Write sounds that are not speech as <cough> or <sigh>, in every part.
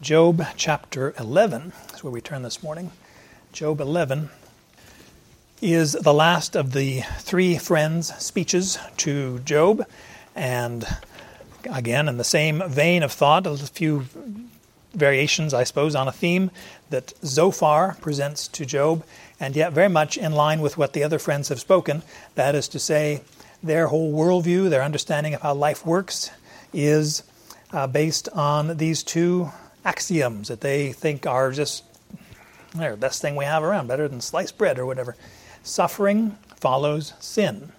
Job chapter 11 is where we turn this morning. Job 11 is the last of the three friends' speeches to Job. And again, in the same vein of thought, a few variations, I suppose, on a theme that Zophar presents to Job, and yet very much in line with what the other friends have spoken. That is to say, their whole worldview, their understanding of how life works, is uh, based on these two axioms that they think are just the best thing we have around, better than sliced bread or whatever. Suffering follows sin.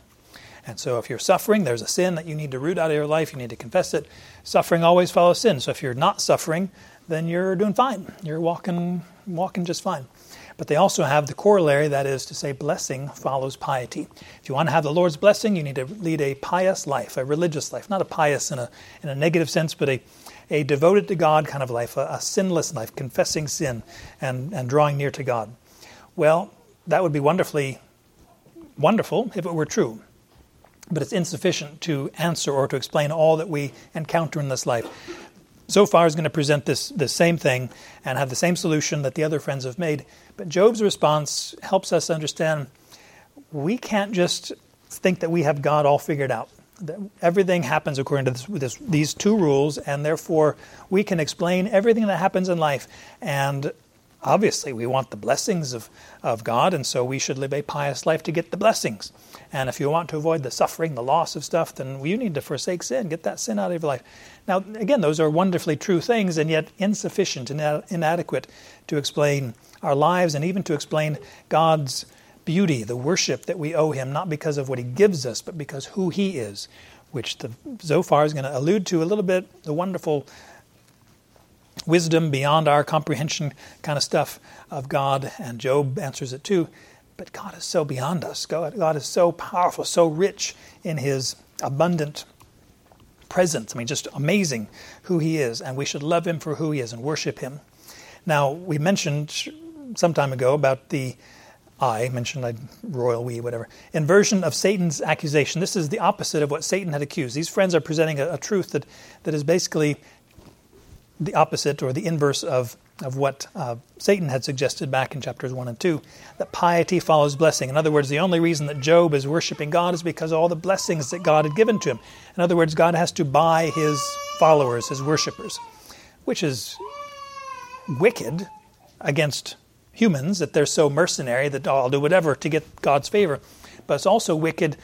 And so if you're suffering, there's a sin that you need to root out of your life, you need to confess it. Suffering always follows sin. So if you're not suffering, then you're doing fine. You're walking walking just fine. But they also have the corollary that is to say blessing follows piety. If you want to have the Lord's blessing, you need to lead a pious life, a religious life, not a pious in a in a negative sense, but a a devoted to God kind of life, a, a sinless life, confessing sin and, and drawing near to God. Well, that would be wonderfully wonderful if it were true. But it's insufficient to answer or to explain all that we encounter in this life. Zophar is going to present this, this same thing and have the same solution that the other friends have made. But Job's response helps us understand we can't just think that we have God all figured out everything happens according to this, this, these two rules, and therefore we can explain everything that happens in life. And obviously, we want the blessings of, of God, and so we should live a pious life to get the blessings. And if you want to avoid the suffering, the loss of stuff, then you need to forsake sin, get that sin out of your life. Now, again, those are wonderfully true things, and yet insufficient and inadequate to explain our lives and even to explain God's beauty, the worship that we owe him, not because of what he gives us, but because who he is, which the Zophar is going to allude to a little bit, the wonderful wisdom beyond our comprehension kind of stuff of God, and Job answers it too. But God is so beyond us. God, God is so powerful, so rich in his abundant presence. I mean, just amazing who he is, and we should love him for who he is and worship him. Now, we mentioned some time ago about the I mentioned I royal we whatever inversion of Satan's accusation. This is the opposite of what Satan had accused. These friends are presenting a, a truth that that is basically the opposite or the inverse of of what uh, Satan had suggested back in chapters 1 and 2 that piety follows blessing. In other words, the only reason that Job is worshiping God is because of all the blessings that God had given to him. In other words, God has to buy his followers, his worshippers, which is wicked against humans, that they're so mercenary that oh, I'll do whatever to get God's favor. But it's also wicked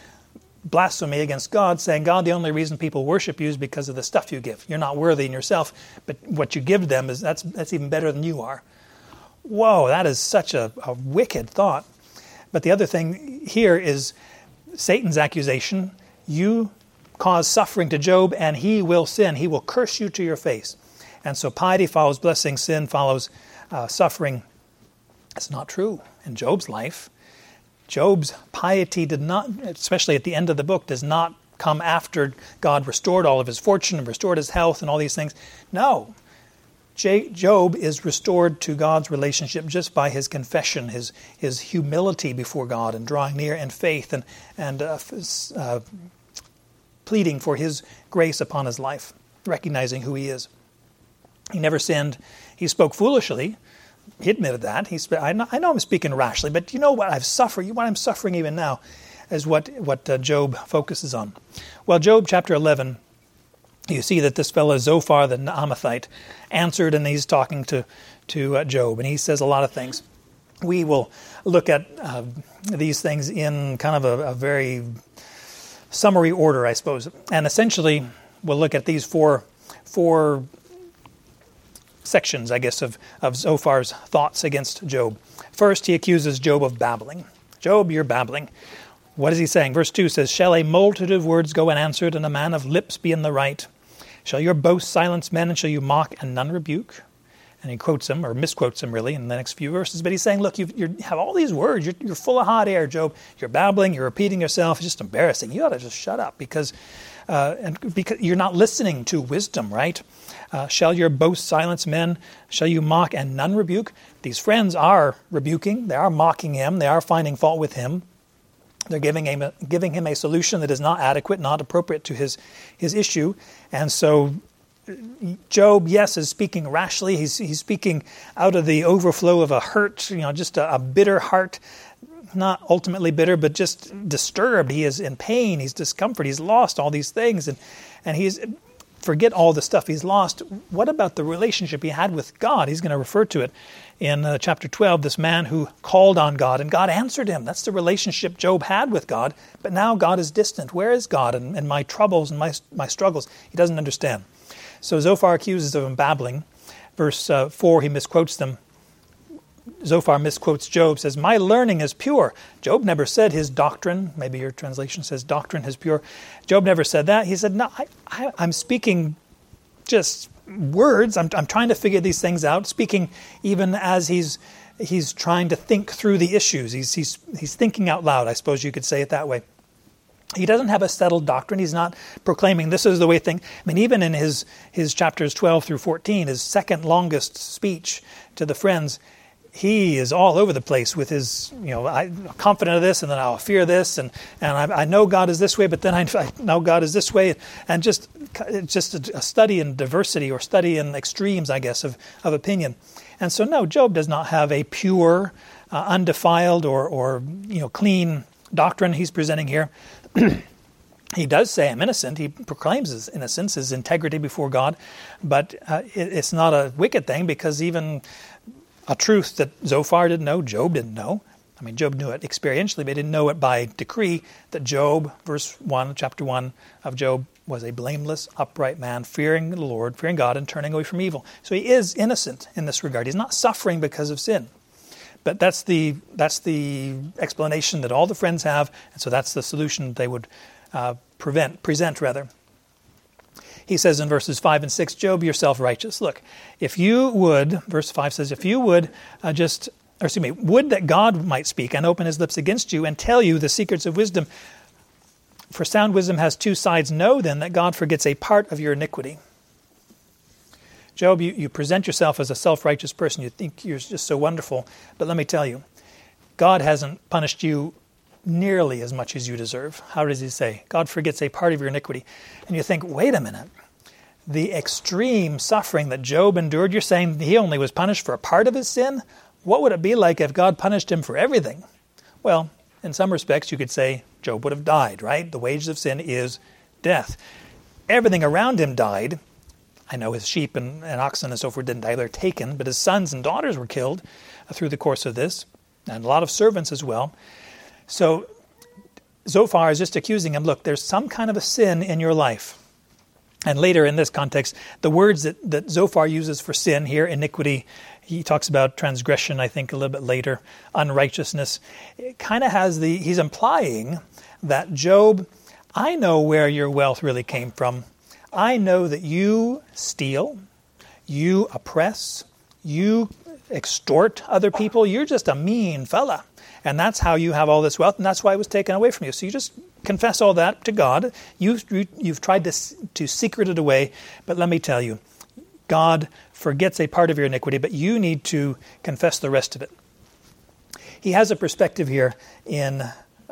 blasphemy against God, saying, God, the only reason people worship you is because of the stuff you give. You're not worthy in yourself, but what you give them is that's, that's even better than you are. Whoa, that is such a, a wicked thought. But the other thing here is Satan's accusation you cause suffering to Job, and he will sin. He will curse you to your face. And so piety follows blessing, sin follows uh, suffering that's not true in Job's life. Job's piety did not, especially at the end of the book, does not come after God restored all of his fortune and restored his health and all these things. No. Job is restored to God's relationship just by his confession, his, his humility before God, and drawing near in faith and, and uh, uh, pleading for his grace upon his life, recognizing who he is. He never sinned. He spoke foolishly, he admitted that. He I know, I know I'm speaking rashly, but you know what I've suffered, what I'm suffering even now, is what, what uh, Job focuses on. Well, Job chapter 11, you see that this fellow Zophar the Naamathite answered, and he's talking to, to uh, Job, and he says a lot of things. We will look at uh, these things in kind of a, a very summary order, I suppose. And essentially, we'll look at these four, four sections, I guess, of, of Zophar's thoughts against Job. First, he accuses Job of babbling. Job, you're babbling. What is he saying? Verse 2 says, Shall a multitude of words go unanswered, and a man of lips be in the right? Shall your boast silence men, and shall you mock and none rebuke? And he quotes him, or misquotes him really, in the next few verses. But he's saying, Look, you have all these words. You're, you're, full of hot air, Job. You're babbling. You're repeating yourself. It's just embarrassing. You ought to just shut up because, uh, and because you're not listening to wisdom, right? Uh, shall your boast silence men? Shall you mock and none rebuke? These friends are rebuking, they are mocking him, they are finding fault with him. They're giving him, giving him a solution that is not adequate, not appropriate to his, his issue. And so Job, yes, is speaking rashly. He's, he's speaking out of the overflow of a hurt, you know, just a, a bitter heart. Not ultimately bitter, but just disturbed. He is in pain. He's discomfort. He's lost all these things. And, and he's forget all the stuff he's lost. What about the relationship he had with God? He's going to refer to it in uh, chapter 12. This man who called on God and God answered him. That's the relationship Job had with God. But now God is distant. Where is God and, and my troubles and my, my struggles? He doesn't understand. So Zophar accuses of him babbling. Verse uh, 4, he misquotes them. Zophar misquotes Job, says, My learning is pure. Job never said his doctrine, maybe your translation says doctrine is pure. Job never said that. He said, No, I, am speaking just words. I'm, I'm trying to figure these things out, speaking even as he's, he's trying to think through the issues. He's, he's, he's thinking out loud, I suppose you could say it that way. He doesn't have a settled doctrine. He's not proclaiming this is the way things. I mean, even in his his chapters 12 through 14, his second longest speech to the friends, he is all over the place with his, you know, I'm confident of this, and then I'll fear this, and and I, I know God is this way, but then I, <laughs> know God is this way, and just just a, a, study in diversity or study in extremes, I guess, of of opinion. And so, no, Job does not have a pure, uh, undefiled, or or you know, clean doctrine he's presenting here. <clears throat> he does say, I'm innocent. He proclaims his innocence, his integrity before God. But uh, it, it's not a wicked thing because even a truth that Zophar didn't know, Job didn't know. I mean, Job knew it experientially, but he didn't know it by decree that Job, verse 1, chapter 1 of Job, was a blameless, upright man, fearing the Lord, fearing God, and turning away from evil. So he is innocent in this regard. He's not suffering because of sin. But that's the, that's the explanation that all the friends have, and so that's the solution they would uh, prevent, present, rather he says in verses 5 and 6, Job, you're self righteous. Look, if you would, verse 5 says, if you would uh, just, or excuse me, would that God might speak and open his lips against you and tell you the secrets of wisdom. For sound wisdom has two sides. Know then that God forgets a part of your iniquity. Job, you, you present yourself as a self righteous person. You think you're just so wonderful. But let me tell you, God hasn't punished you nearly as much as you deserve. How does he say? God forgets a part of your iniquity. And you think, wait a minute. The extreme suffering that Job endured, you're saying he only was punished for a part of his sin? What would it be like if God punished him for everything? Well, in some respects, you could say Job would have died, right? The wages of sin is death. Everything around him died. I know his sheep and, and oxen and so forth didn't die, they're taken, but his sons and daughters were killed through the course of this, and a lot of servants as well. So Zophar is just accusing him look, there's some kind of a sin in your life. And later in this context, the words that, that Zophar uses for sin here, iniquity, he talks about transgression, I think, a little bit later, unrighteousness. It kind of has the, he's implying that Job, I know where your wealth really came from. I know that you steal, you oppress, you extort other people. You're just a mean fella. And that's how you have all this wealth, and that's why it was taken away from you. So you just confess all that to God. You've, you've tried to, to secret it away, but let me tell you, God forgets a part of your iniquity, but you need to confess the rest of it. He has a perspective here in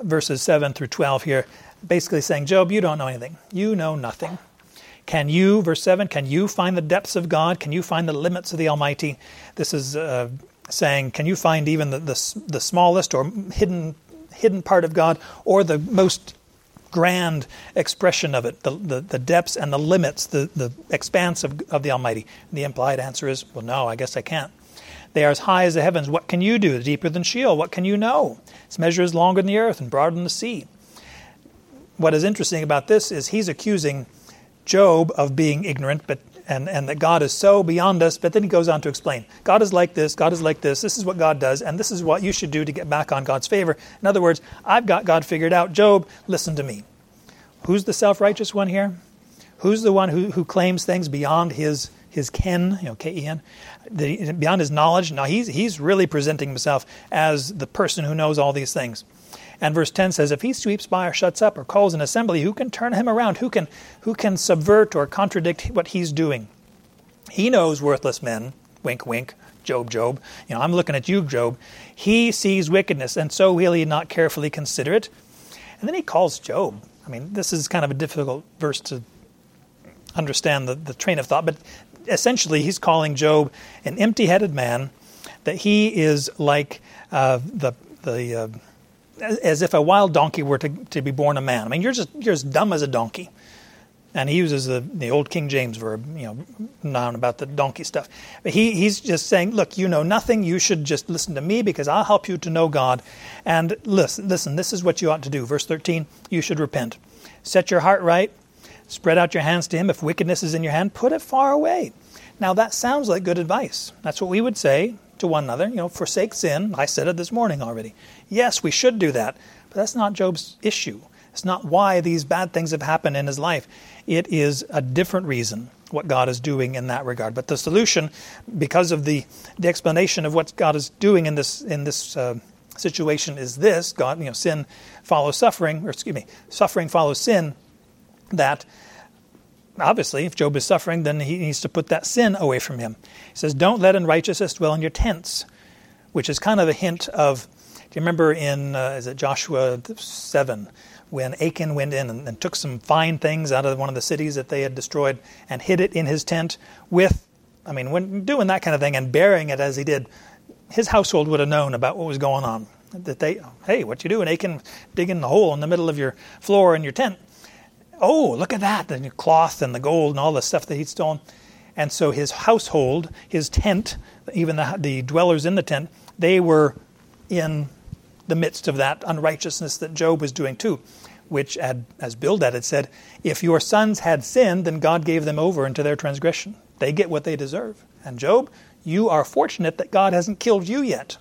verses 7 through 12 here, basically saying, Job, you don't know anything. You know nothing. Can you, verse 7, can you find the depths of God? Can you find the limits of the Almighty? This is uh, saying, Can you find even the, the, the smallest or hidden, hidden part of God or the most grand expression of it, the, the, the, depths and the limits, the, the expanse of, of the Almighty? And the implied answer is, Well, no, I guess I can't. They are as high as the heavens. What can you do? Deeper than Sheol. What can you know? Its measure is longer than the earth and broader than the sea. What is interesting about this is he's accusing Job of being ignorant, but and, and that God is so beyond us. But then he goes on to explain God is like this, God is like this, this is what God does, and this is what you should do to get back on God's favor. In other words, I've got God figured out. Job, listen to me. Who's the self righteous one here? Who's the one who, who claims things beyond his his ken, you know, K E N, beyond his knowledge? Now he's he's really presenting himself as the person who knows all these things. And verse 10 says, If he sweeps by or shuts up or calls an assembly, who can turn him around? Who can, who can subvert or contradict what he's doing? He knows worthless men, wink, wink, Job, Job. You know, I'm looking at you, Job. He sees wickedness, and so will he not carefully consider it? And then he calls Job. I mean, this is kind of a difficult verse to understand the, the train of thought, but essentially he's calling Job an empty headed man, that he is like uh, the, the uh, as if a wild donkey were to, to be born a man. I mean, you're just you're as dumb as a donkey. And he uses the, the old King James verb, you know, noun about the donkey stuff. But he, he's just saying, look, you know nothing. You should just listen to me because I'll help you to know God. And listen, listen, this is what you ought to do. Verse 13, you should repent. Set your heart right. Spread out your hands to him. If wickedness is in your hand, put it far away. Now that sounds like good advice. That's what we would say to one another. You know, forsake sin. I said it this morning already. Yes, we should do that. But that's not Job's issue. It's not why these bad things have happened in his life. It is a different reason what God is doing in that regard. But the solution, because of the, the explanation of what God is doing in this in this uh, situation, is this: God, you know, sin follows suffering, or excuse me, suffering follows sin. That obviously, if Job is suffering, then he needs to put that sin away from him. He says, "Don't let unrighteousness dwell in your tents," which is kind of a hint of. You remember in uh, is it Joshua seven? when Achan went in and, and, took some fine things out of one of the cities that they had destroyed and hid it in his tent with, I mean, when doing that kind of thing and burying it as he did, his household would have known about what was going on. That they, hey, what you doing, Achan, digging the hole in the middle of your floor in your tent? Oh, look at that, the cloth and the gold and all the stuff that he'd stolen. And so his household, his tent, even the, the dwellers in the tent, they were in the midst of that unrighteousness that Job was doing too which, as Bildad had said, if your sons had sinned, then God gave them over into their transgression. They get what they deserve. And Job, you are fortunate that God hasn't killed you yet.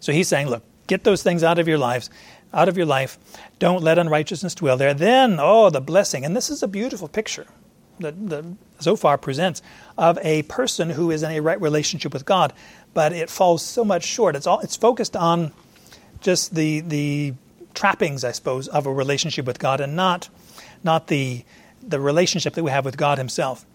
So he's saying, look, get those things out of your lives, out of your life. Don't let unrighteousness dwell there. Then, oh, the blessing. And this is a beautiful picture that, that Zophar presents of a person who is in a right relationship with God, but it falls so much short. It's all it's focused on just the the trappings, I suppose, of a relationship with God and not, not the, the relationship that we have with God Himself.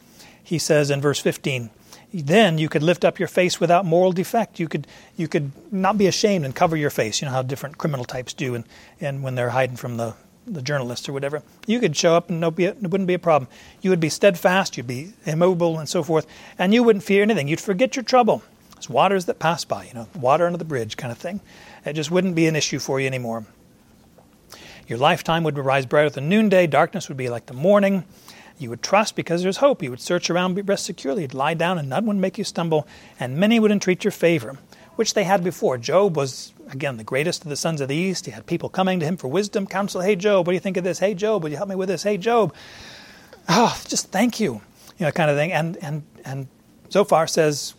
He says in verse 15, then you could lift up your face without moral defect. You could you could not be ashamed and cover your face. You know how different criminal types do, and, and when they're hiding from the, the journalists or whatever, you could show up and no be, it wouldn't be a problem. You would be steadfast, you'd be immobile, and so forth, and you wouldn't fear anything. You'd forget your trouble. It's waters that pass by, you know, water under the bridge kind of thing. It just wouldn't be an issue for you anymore. Your lifetime would rise brighter than noonday, darkness would be like the morning. You would trust because there's hope. You would search around, rest securely. You'd lie down, and none would make you stumble, and many would entreat your favor, which they had before. Job was, again, the greatest of the sons of the East. He had people coming to him for wisdom, counsel. Hey, Job, what do you think of this? Hey, Job, will you help me with this? Hey, Job. Oh, just thank you, you know, kind of thing. And and and Zophar says,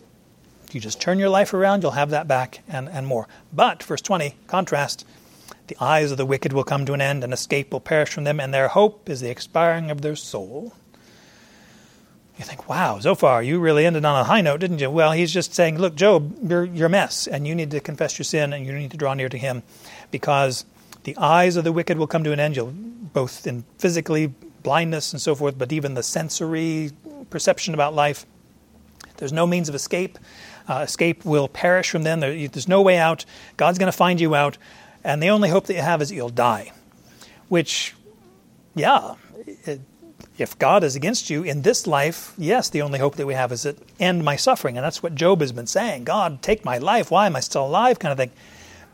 you just turn your life around, you'll have that back and, and more. But, verse 20, contrast, the eyes of the wicked will come to an end, and escape will perish from them, and their hope is the expiring of their soul. You think, wow, Zophar, you really ended on a high note, didn't you? Well, he's just saying, look, Job, you're, you're a mess, and you need to confess your sin, and you need to draw near to him, because the eyes of the wicked will come to an end, You'll, both in physically blindness and so forth, but even the sensory perception about life. There's no means of escape. Uh, escape will perish from them. There, there's no way out. God's going to find you out and the only hope that you have is that you'll die. Which, yeah, it, if God is against you in this life, yes, the only hope that we have is that end my suffering. And that's what Job has been saying God, take my life. Why am I still alive? kind of thing.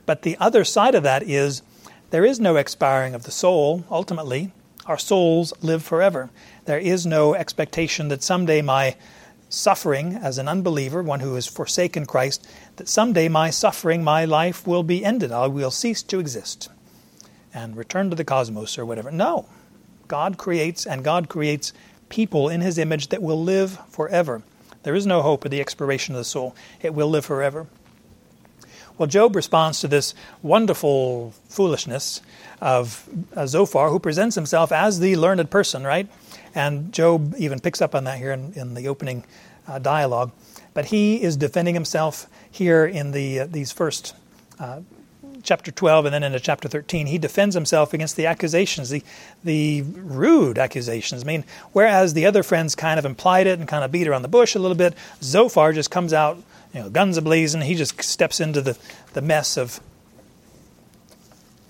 But the other side of that is there is no expiring of the soul, ultimately. Our souls live forever. There is no expectation that someday my suffering as an unbeliever, one who has forsaken Christ, that someday my suffering, my life will be ended. I will cease to exist and return to the cosmos or whatever. No. God creates, and God creates people in His image that will live forever. There is no hope of the expiration of the soul, it will live forever. Well, Job responds to this wonderful foolishness of Zophar, who presents himself as the learned person, right? And Job even picks up on that here in, in the opening uh, dialogue. But he is defending himself here in the uh, these first uh, chapter 12 and then into chapter 13. He defends himself against the accusations, the the rude accusations. I mean, whereas the other friends kind of implied it and kind of beat around the bush a little bit, Zophar just comes out, you know, guns ablazing. He just steps into the, the mess of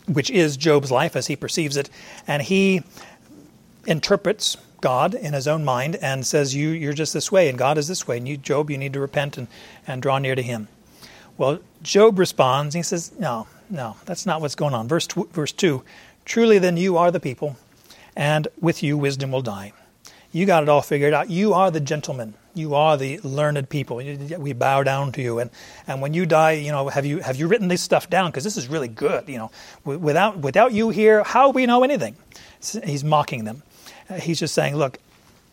which is Job's life as he perceives it, and he interprets God in his own mind and says, you, You're just this way, and God is this way. And you, Job, you need to repent and, and draw near to him. Well, Job responds, he says, No, no, that's not what's going on. Verse, verse 2 Truly then you are the people, and with you wisdom will die. You got it all figured out. You are the gentleman. You are the learned people. We bow down to you. And, and when you die, you know, have you, have you written this stuff down? Because this is really good. You know, without, without you here, how we know anything? He's mocking them. Uh, he's just saying, look,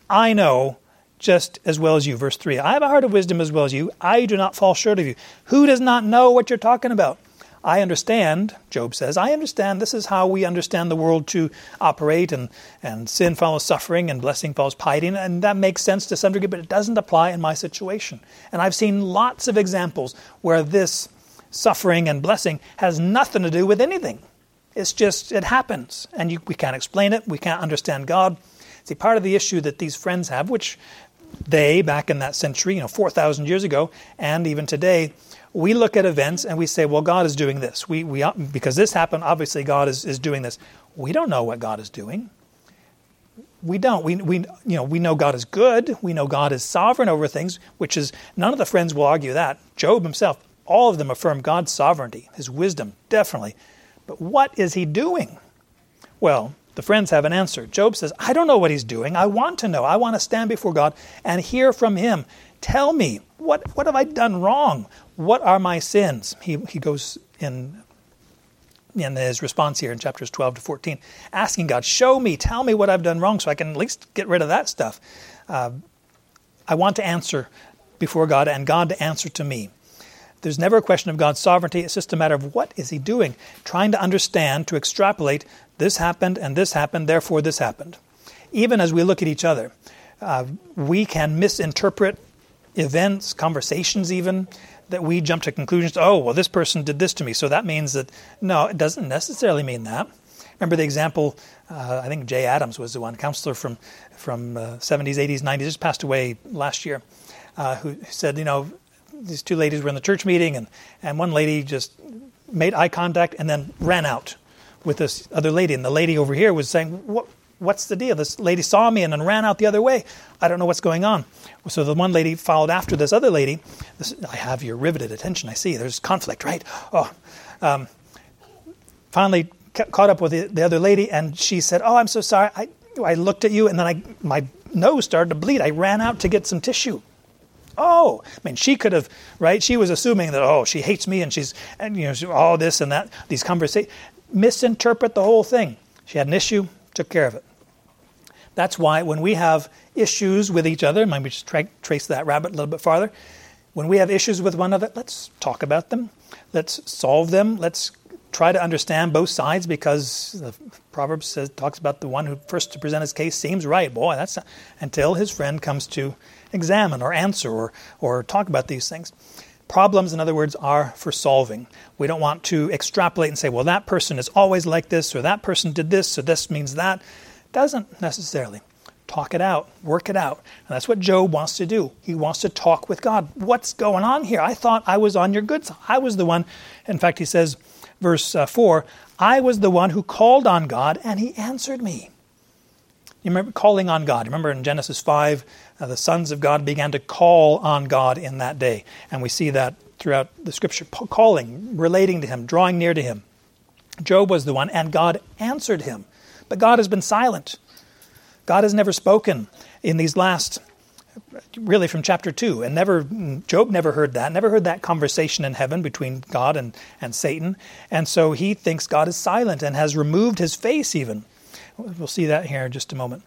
I know just as well as you. Verse 3 I have a heart of wisdom as well as you. I do not fall short of you. Who does not know what you're talking about? I understand, Job says, I understand this is how we understand the world to operate, and, and sin follows suffering, and blessing follows piety, and that makes sense to some degree, but it doesn't apply in my situation. And I've seen lots of examples where this suffering and blessing has nothing to do with anything. It's just, it happens, and you, we can't explain it, we can't understand God. See, part of the issue that these friends have, which they, back in that century, you know, 4,000 years ago, and even today, we look at events and we say, well, God is doing this. We, we, uh, because this happened, obviously God is, is doing this. We don't know what God is doing. We don't. We, we, you know, we know God is good. We know God is sovereign over things, which is, none of the friends will argue that. Job himself, all of them affirm God's sovereignty, his wisdom, definitely. But what is he doing? Well, the friends have an answer. Job says, I don't know what he's doing. I want to know. I want to stand before God and hear from him. Tell me, what, what have I done wrong? What are my sins? He, he goes in, in his response here in chapters 12 to 14, asking God, Show me, tell me what I've done wrong so I can at least get rid of that stuff. Uh, I want to answer before God and God to answer to me. There's never a question of God's sovereignty. It's just a matter of what is He doing, trying to understand, to extrapolate. This happened and this happened, therefore this happened. Even as we look at each other, uh, we can misinterpret events, conversations, even that we jump to conclusions. Oh, well, this person did this to me, so that means that. No, it doesn't necessarily mean that. Remember the example? Uh, I think Jay Adams was the one counselor from from uh, 70s, 80s, 90s, just passed away last year, uh, who said, you know, these two ladies were in the church meeting, and and one lady just made eye contact and then ran out with this other lady, and the lady over here was saying, what what's the deal? This lady saw me and then ran out the other way. I don't know what's going on. So the one lady followed after this other lady. This, I have your riveted attention. I see. There's conflict, right? Oh, um, finally caught up with the, the, other lady, and she said, "Oh, I'm so sorry. I I looked at you, and then I my nose started to bleed. I ran out to get some tissue." Oh, I mean, she could have, right? She was assuming that, oh, she hates me and she's, and you know, all this and that, these conversations. Misinterpret the whole thing. She had an issue, took care of it. That's why when we have issues with each other, maybe just tra- trace that rabbit a little bit farther. When we have issues with one another, let's talk about them. Let's solve them. Let's try to understand both sides because the Proverbs says, talks about the one who first to present his case seems right. Boy, that's not, until his friend comes to examine or answer or, or talk about these things. Problems, in other words, are for solving. We don't want to extrapolate and say, well, that person is always like this, or that person did this, so this means that. Doesn't necessarily. Talk it out, work it out. And that's what Job wants to do. He wants to talk with God. What's going on here? I thought I was on your good side. I was the one. In fact, he says, verse uh, 4 I was the one who called on God, and he answered me. You remember calling on God. Remember in Genesis 5, uh, the sons of God began to call on God in that day. And we see that throughout the scripture calling, relating to him, drawing near to him. Job was the one, and God answered him. But God has been silent. God has never spoken in these last, really from chapter 2. And never, Job never heard that, never heard that conversation in heaven between God and, and Satan. And so he thinks God is silent and has removed his face even. We'll see that here in just a moment.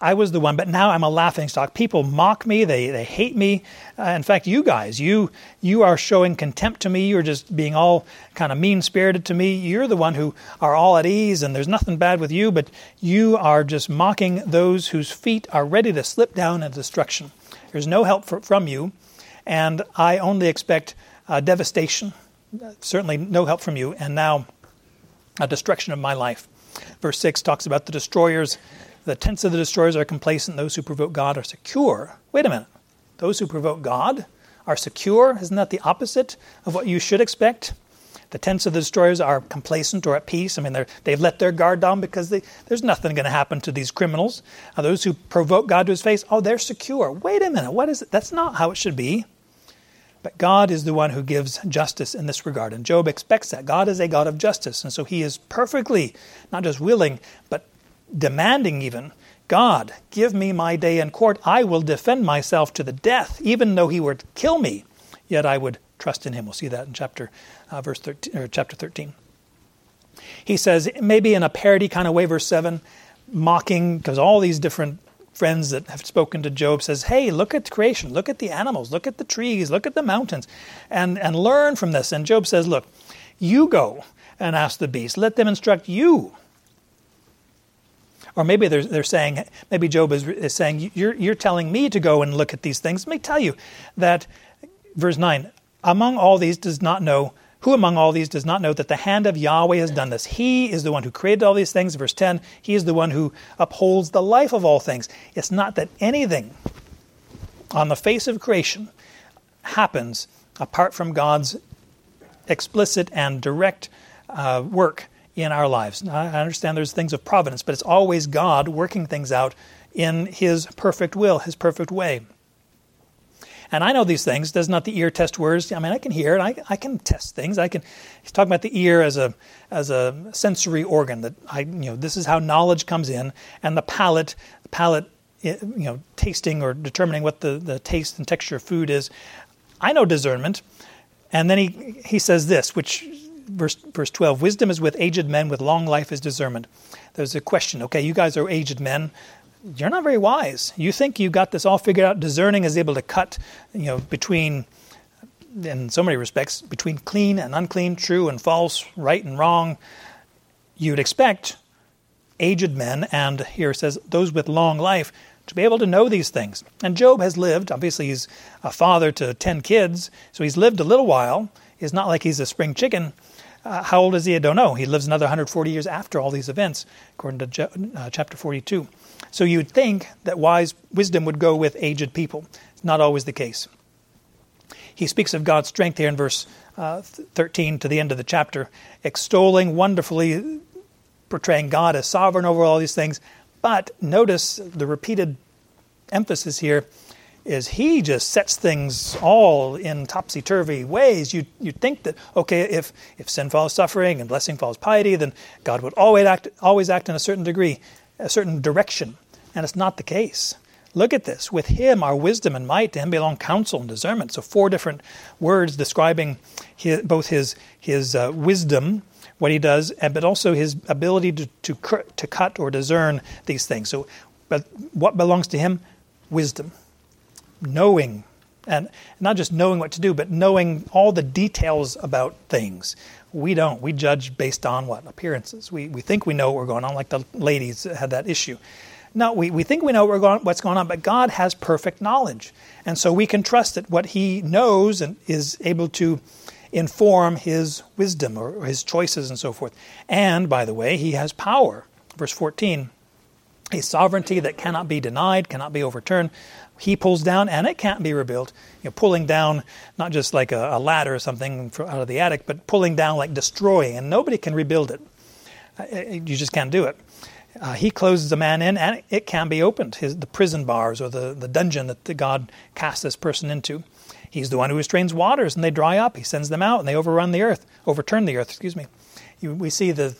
I was the one, but now I'm a laughing stock. People mock me, they, they hate me. Uh, in fact, you guys, you you are showing contempt to me. You're just being all kind of mean spirited to me. You're the one who are all at ease, and there's nothing bad with you, but you are just mocking those whose feet are ready to slip down into destruction. There's no help for, from you, and I only expect uh, devastation, certainly no help from you, and now a destruction of my life. Verse 6 talks about the destroyers the tents of the destroyers are complacent, those who provoke God are secure. Wait a minute. Those who provoke God are secure? Isn't that the opposite of what you should expect? the tents of the destroyers are complacent or at peace. I mean, they've let their guard down because they, there's nothing going to happen to these criminals. Uh, those who provoke God to his face, oh, they're secure. Wait a minute, what is it? That's not how it should be. But God is the one who gives justice in this regard. And Job expects that. God is a God of justice. And so he is perfectly, not just willing, but demanding even God, give me my day in court. I will defend myself to the death, even though he were to kill me. Yet I would trust in him. We'll see that in chapter uh, verse 13, or chapter 13. He says, maybe in a parody kind of way, verse 7, mocking, because all these different friends that have spoken to Job says, Hey, look at creation, look at the animals, look at the trees, look at the mountains, and, and learn from this. And Job says, Look, you go and ask the beast, let them instruct you. Or maybe they're, they're saying, maybe Job is, is saying, you're, you're telling me to go and look at these things. Let me tell you that, verse 9, among all these does not know who among all these does not know that the hand of Yahweh has done this? He is the one who created all these things. Verse 10 He is the one who upholds the life of all things. It's not that anything on the face of creation happens apart from God's explicit and direct uh, work in our lives. Now, I understand there's things of providence, but it's always God working things out in His perfect will, His perfect way. And I know these things. Does not the ear test words? I mean, I can hear it. I, I can test things. I can. He's talking about the ear as a as a sensory organ. That I, you know, this is how knowledge comes in, and the palate, the palate, eh, you know, tasting or determining what the the taste and texture of food is. I know discernment, and then he he says this, which verse verse twelve: Wisdom is with aged men, with long life is discernment. There's a question. Okay, you guys are aged men you're not very wise. You think you got this all figured out. Discerning is able to cut, you know, between, in so many respects, between clean and unclean, true and false, right and wrong. You'd expect aged men, and here says those with long life, to be able to know these things. And Job has lived. Obviously, he's a father to ten kids, so he's lived a little while. It's not like he's a spring chicken. Uh, how old is he? I don't know. He lives another 140 years after all these events, according to uh, chapter 42. So you'd think that wise wisdom would go with aged people. It's not always the case. He speaks of God's strength here in verse uh, 13 to the end of the chapter, extolling wonderfully, portraying God as sovereign over all these things. But notice the repeated emphasis here is he just sets things all in topsy turvy ways. You you think that okay, if if sin follows suffering and blessing follows piety, then God would always act always act in a certain degree a certain direction. And it's not the case. Look at this. With him are wisdom and might. To him belong counsel and discernment. So, four different words describing his, both his, his uh, wisdom, what he does, but also his ability to, to, to cut or discern these things. So, but what belongs to him? Wisdom. Knowing. And not just knowing what to do, but knowing all the details about things. We don't. We judge based on what? Appearances. We, we think we know what we're going on, like the ladies had that issue. No, we, we think we know what going, what's going on, but God has perfect knowledge. And so we can trust that what He knows and is able to inform His wisdom or His choices and so forth. And, by the way, He has power. Verse 14 a sovereignty that cannot be denied, cannot be overturned. He pulls down and it can't be rebuilt. You know, pulling down, not just like a, a ladder or something out of the attic, but pulling down like destroying, and nobody can rebuild it. Uh, you just can't do it. Uh, he closes a man in and it can be opened, his, the prison bars or the, the dungeon that the God casts this person into. He's the one who restrains waters and they dry up. He sends them out and they overrun the earth, overturn the earth, excuse me. You, we see the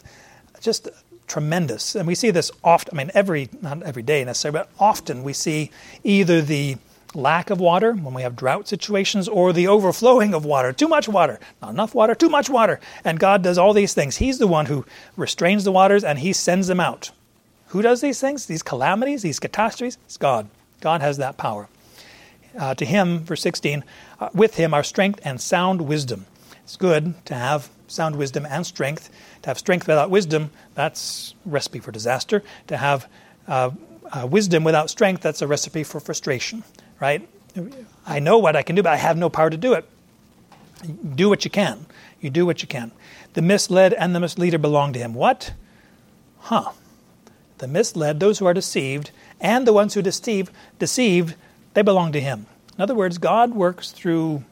just tremendous. And we see this often, I mean, every, not every day necessarily, but often we see either the lack of water when we have drought situations or the overflowing of water. Too much water, not enough water, too much water. And God does all these things. He's the one who restrains the waters and He sends them out. Who does these things, these calamities, these catastrophes? It's God. God has that power. Uh, to Him, verse 16, uh, with Him are strength and sound wisdom. It's good to have sound wisdom and strength. To have strength without wisdom, that's recipe for disaster. To have uh, uh, wisdom without strength, that's a recipe for frustration, right? I know what I can do, but I have no power to do it. Do what you can. You do what you can. The misled and the misleader belong to him. What? Huh. The misled, those who are deceived, and the ones who deceive, deceived, they belong to him. In other words, God works through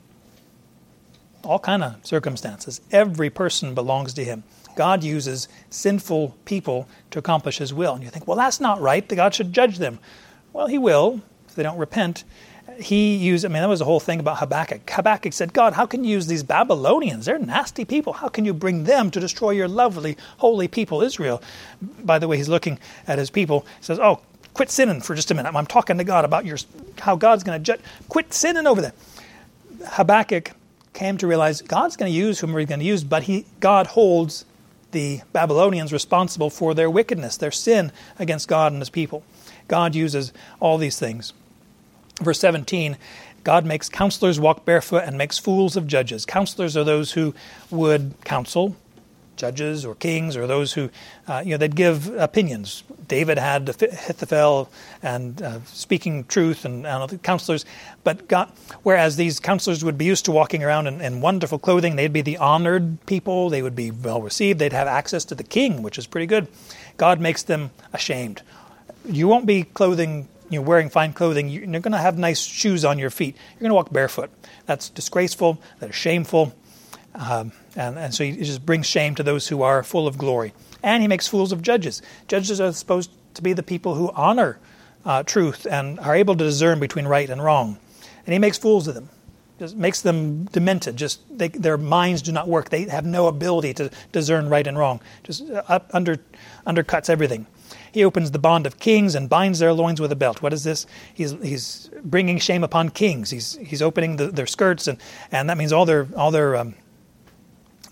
all kind of circumstances. Every person belongs to him. God uses sinful people to accomplish his will. And you think, well, that's not right. That God should judge them. Well, he will if they don't repent. He used, I mean, that was the whole thing about Habakkuk. Habakkuk said, God, how can you use these Babylonians? They're nasty people. How can you bring them to destroy your lovely, holy people, Israel? By the way, he's looking at his people. He says, Oh, quit sinning for just a minute. I'm talking to God about your, how God's going to judge. Quit sinning over there. Habakkuk came to realize God's going to use whomever he's going to use, but he, God holds the Babylonians responsible for their wickedness, their sin against God and his people. God uses all these things. Verse 17 God makes counselors walk barefoot and makes fools of judges. Counselors are those who would counsel, judges or kings or those who, uh, you know, they'd give opinions. David had Ahithophel and uh, speaking truth and, and counselors, but God, whereas these counselors would be used to walking around in, in, wonderful clothing, they'd be the honored people, they would be well received, they'd have access to the king, which is pretty good. God makes them ashamed. You won't be clothing you know, wearing fine clothing, you're going to have nice shoes on your feet. You're going to walk barefoot. That's disgraceful. That is shameful. Um, and, and so he just brings shame to those who are full of glory. And he makes fools of judges. Judges are supposed to be the people who honor uh, truth and are able to discern between right and wrong. And he makes fools of them. Just makes them demented. Just they, their minds do not work. They have no ability to discern right and wrong. Just under, undercuts everything. He opens the bond of kings and binds their loins with a belt. What is this? He's, he's bringing shame upon kings. He's, he's opening the, their skirts, and, and that means all their, all their um,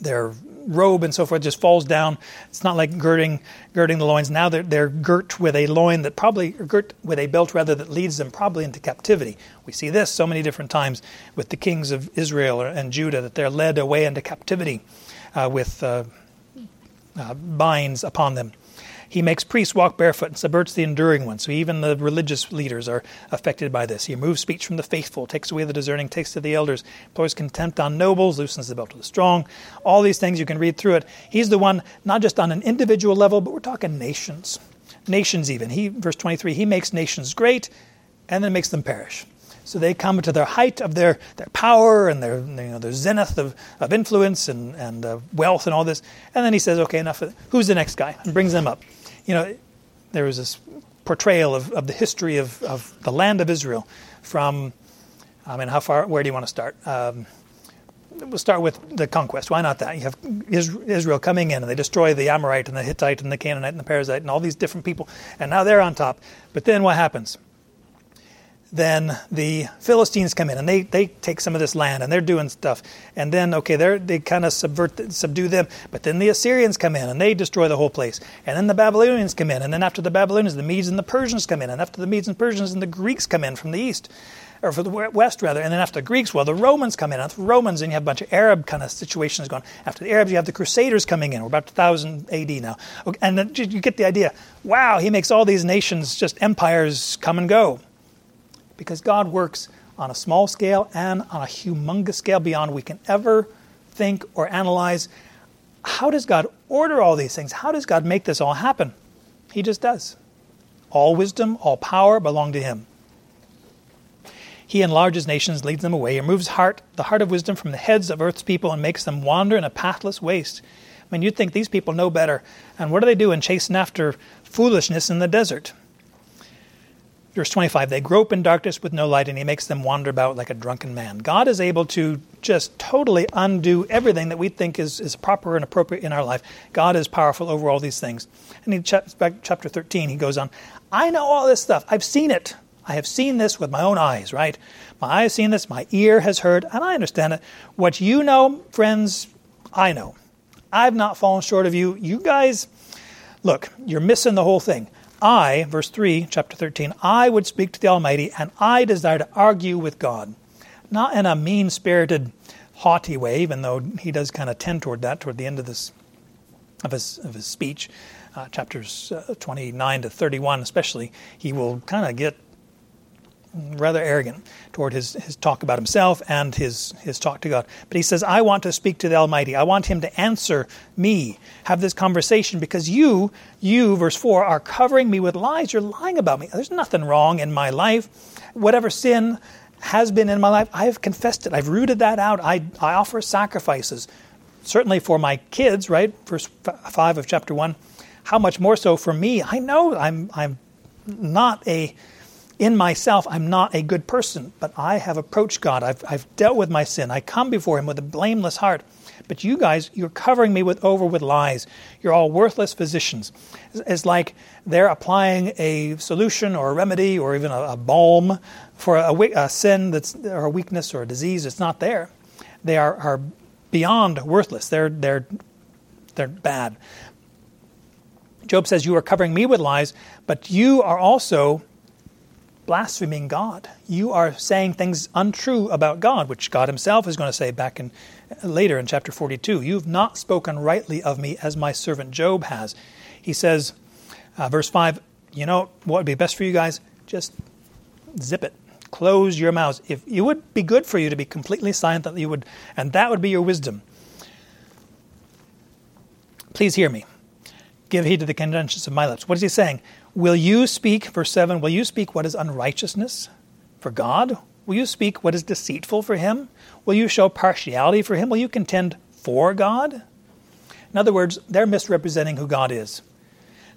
their robe and so forth just falls down. It's not like girding girding the loins. Now they're, they're girt with a loin that probably, girt with a belt rather, that leads them probably into captivity. We see this so many different times with the kings of Israel and Judah, that they're led away into captivity uh, with uh, uh, binds upon them. He makes priests walk barefoot and subverts the enduring ones. So even the religious leaders are affected by this. He removes speech from the faithful, takes away the discerning, takes to the elders, pours contempt on nobles, loosens the belt of the strong. All these things you can read through it. He's the one, not just on an individual level, but we're talking nations. Nations even. He verse 23, he makes nations great and then makes them perish. So they come to their height of their, their power and their, you know, their zenith of, of influence and, and uh, wealth and all this. And then he says, okay, enough. Who's the next guy? And brings them up you know, there was this portrayal of, of the history of, of the land of Israel from, I mean, how far, where do you want to start? Um, we'll start with the conquest. Why not that? You have Israel coming in and they destroy the Amorite and the Hittite and the Canaanite and the Perizzite and all these different people, and now they're on top. But then what happens? Then the Philistines come in and they, they take some of this land and they're doing stuff. And then, okay, they they kind of subvert, subdue them. But then the Assyrians come in and they destroy the whole place. And then the Babylonians come in. And then after the Babylonians, the Medes and the Persians come in. And after the Medes and Persians, and the Greeks come in from the east, or from the west rather. And then after the Greeks, well, the Romans come in. After the Romans, and you have a bunch of Arab kind of situations going. After the Arabs, you have the Crusaders coming in. We're about 1000 AD now. And you get the idea. Wow, he makes all these nations just empires come and go because God works on a small scale and on a humongous scale beyond we can ever think or analyze. How does God order all these things? How does God make this all happen? He just does. All wisdom, all power belong to Him. He enlarges nations, leads them away, removes heart, the heart of wisdom from the heads of earth's people, and makes them wander in a pathless waste. I mean, you'd think these people know better. And what are they do? doing? Chasing after foolishness in the desert. Verse 25, they grope in darkness with no light, and he makes them wander about like a drunken man. God is able to just totally undo everything that we think is, is proper and appropriate in our life. God is powerful over all these things. And in chapter 13, he goes on, I know all this stuff. I've seen it. I have seen this with my own eyes, right? My eye has seen this, my ear has heard, and I understand it. What you know, friends, I know. I've not fallen short of you. You guys, look, you're missing the whole thing. I, verse 3, chapter 13, I would speak to the Almighty, and I desire to argue with God. Not in a mean spirited, haughty way, even though he does kind of tend toward that toward the end of this of his, of his speech, uh, chapters uh, 29 to 31 especially, he will kind of get rather arrogant toward his, his talk about himself and his, his talk to God. But he says, I want to speak to the Almighty. I want him to answer me, have this conversation, because you, you, verse 4, are covering me with lies. You're lying about me. There's nothing wrong in my life. Whatever sin has been in my life, I have confessed it. I've rooted that out. I, I offer sacrifices, certainly for my kids, right? Verse 5 of chapter 1. How much more so for me? I know I'm, I'm not a, in myself, I'm not a good person, but I have approached God. I've, I've dealt with my sin. I come before Him with a blameless heart. But you guys, you're covering me with over with lies. You're all worthless physicians. It's like they're applying a solution or a remedy or even a, a balm for a, a, sin that's or a weakness or a disease that's not there. They are, are beyond worthless. They're they're they're bad. Job says, You are covering me with lies, but you are also blaspheming God. You are saying things untrue about God, which God Himself is going to say back in later in chapter 42. You've not spoken rightly of me as my servant Job has. He says, uh, verse 5, you know what would be best for you guys? Just zip it. Close your mouths. If it would be good for you to be completely silent, that you would, and that would be your wisdom. Please hear me. Give heed to the contentions of my lips. What is he saying? Will you speak, verse 7, will you speak what is unrighteousness for God? Will you speak what is deceitful for him? Will you show partiality for him? Will you contend for God? In other words, they're misrepresenting who God is.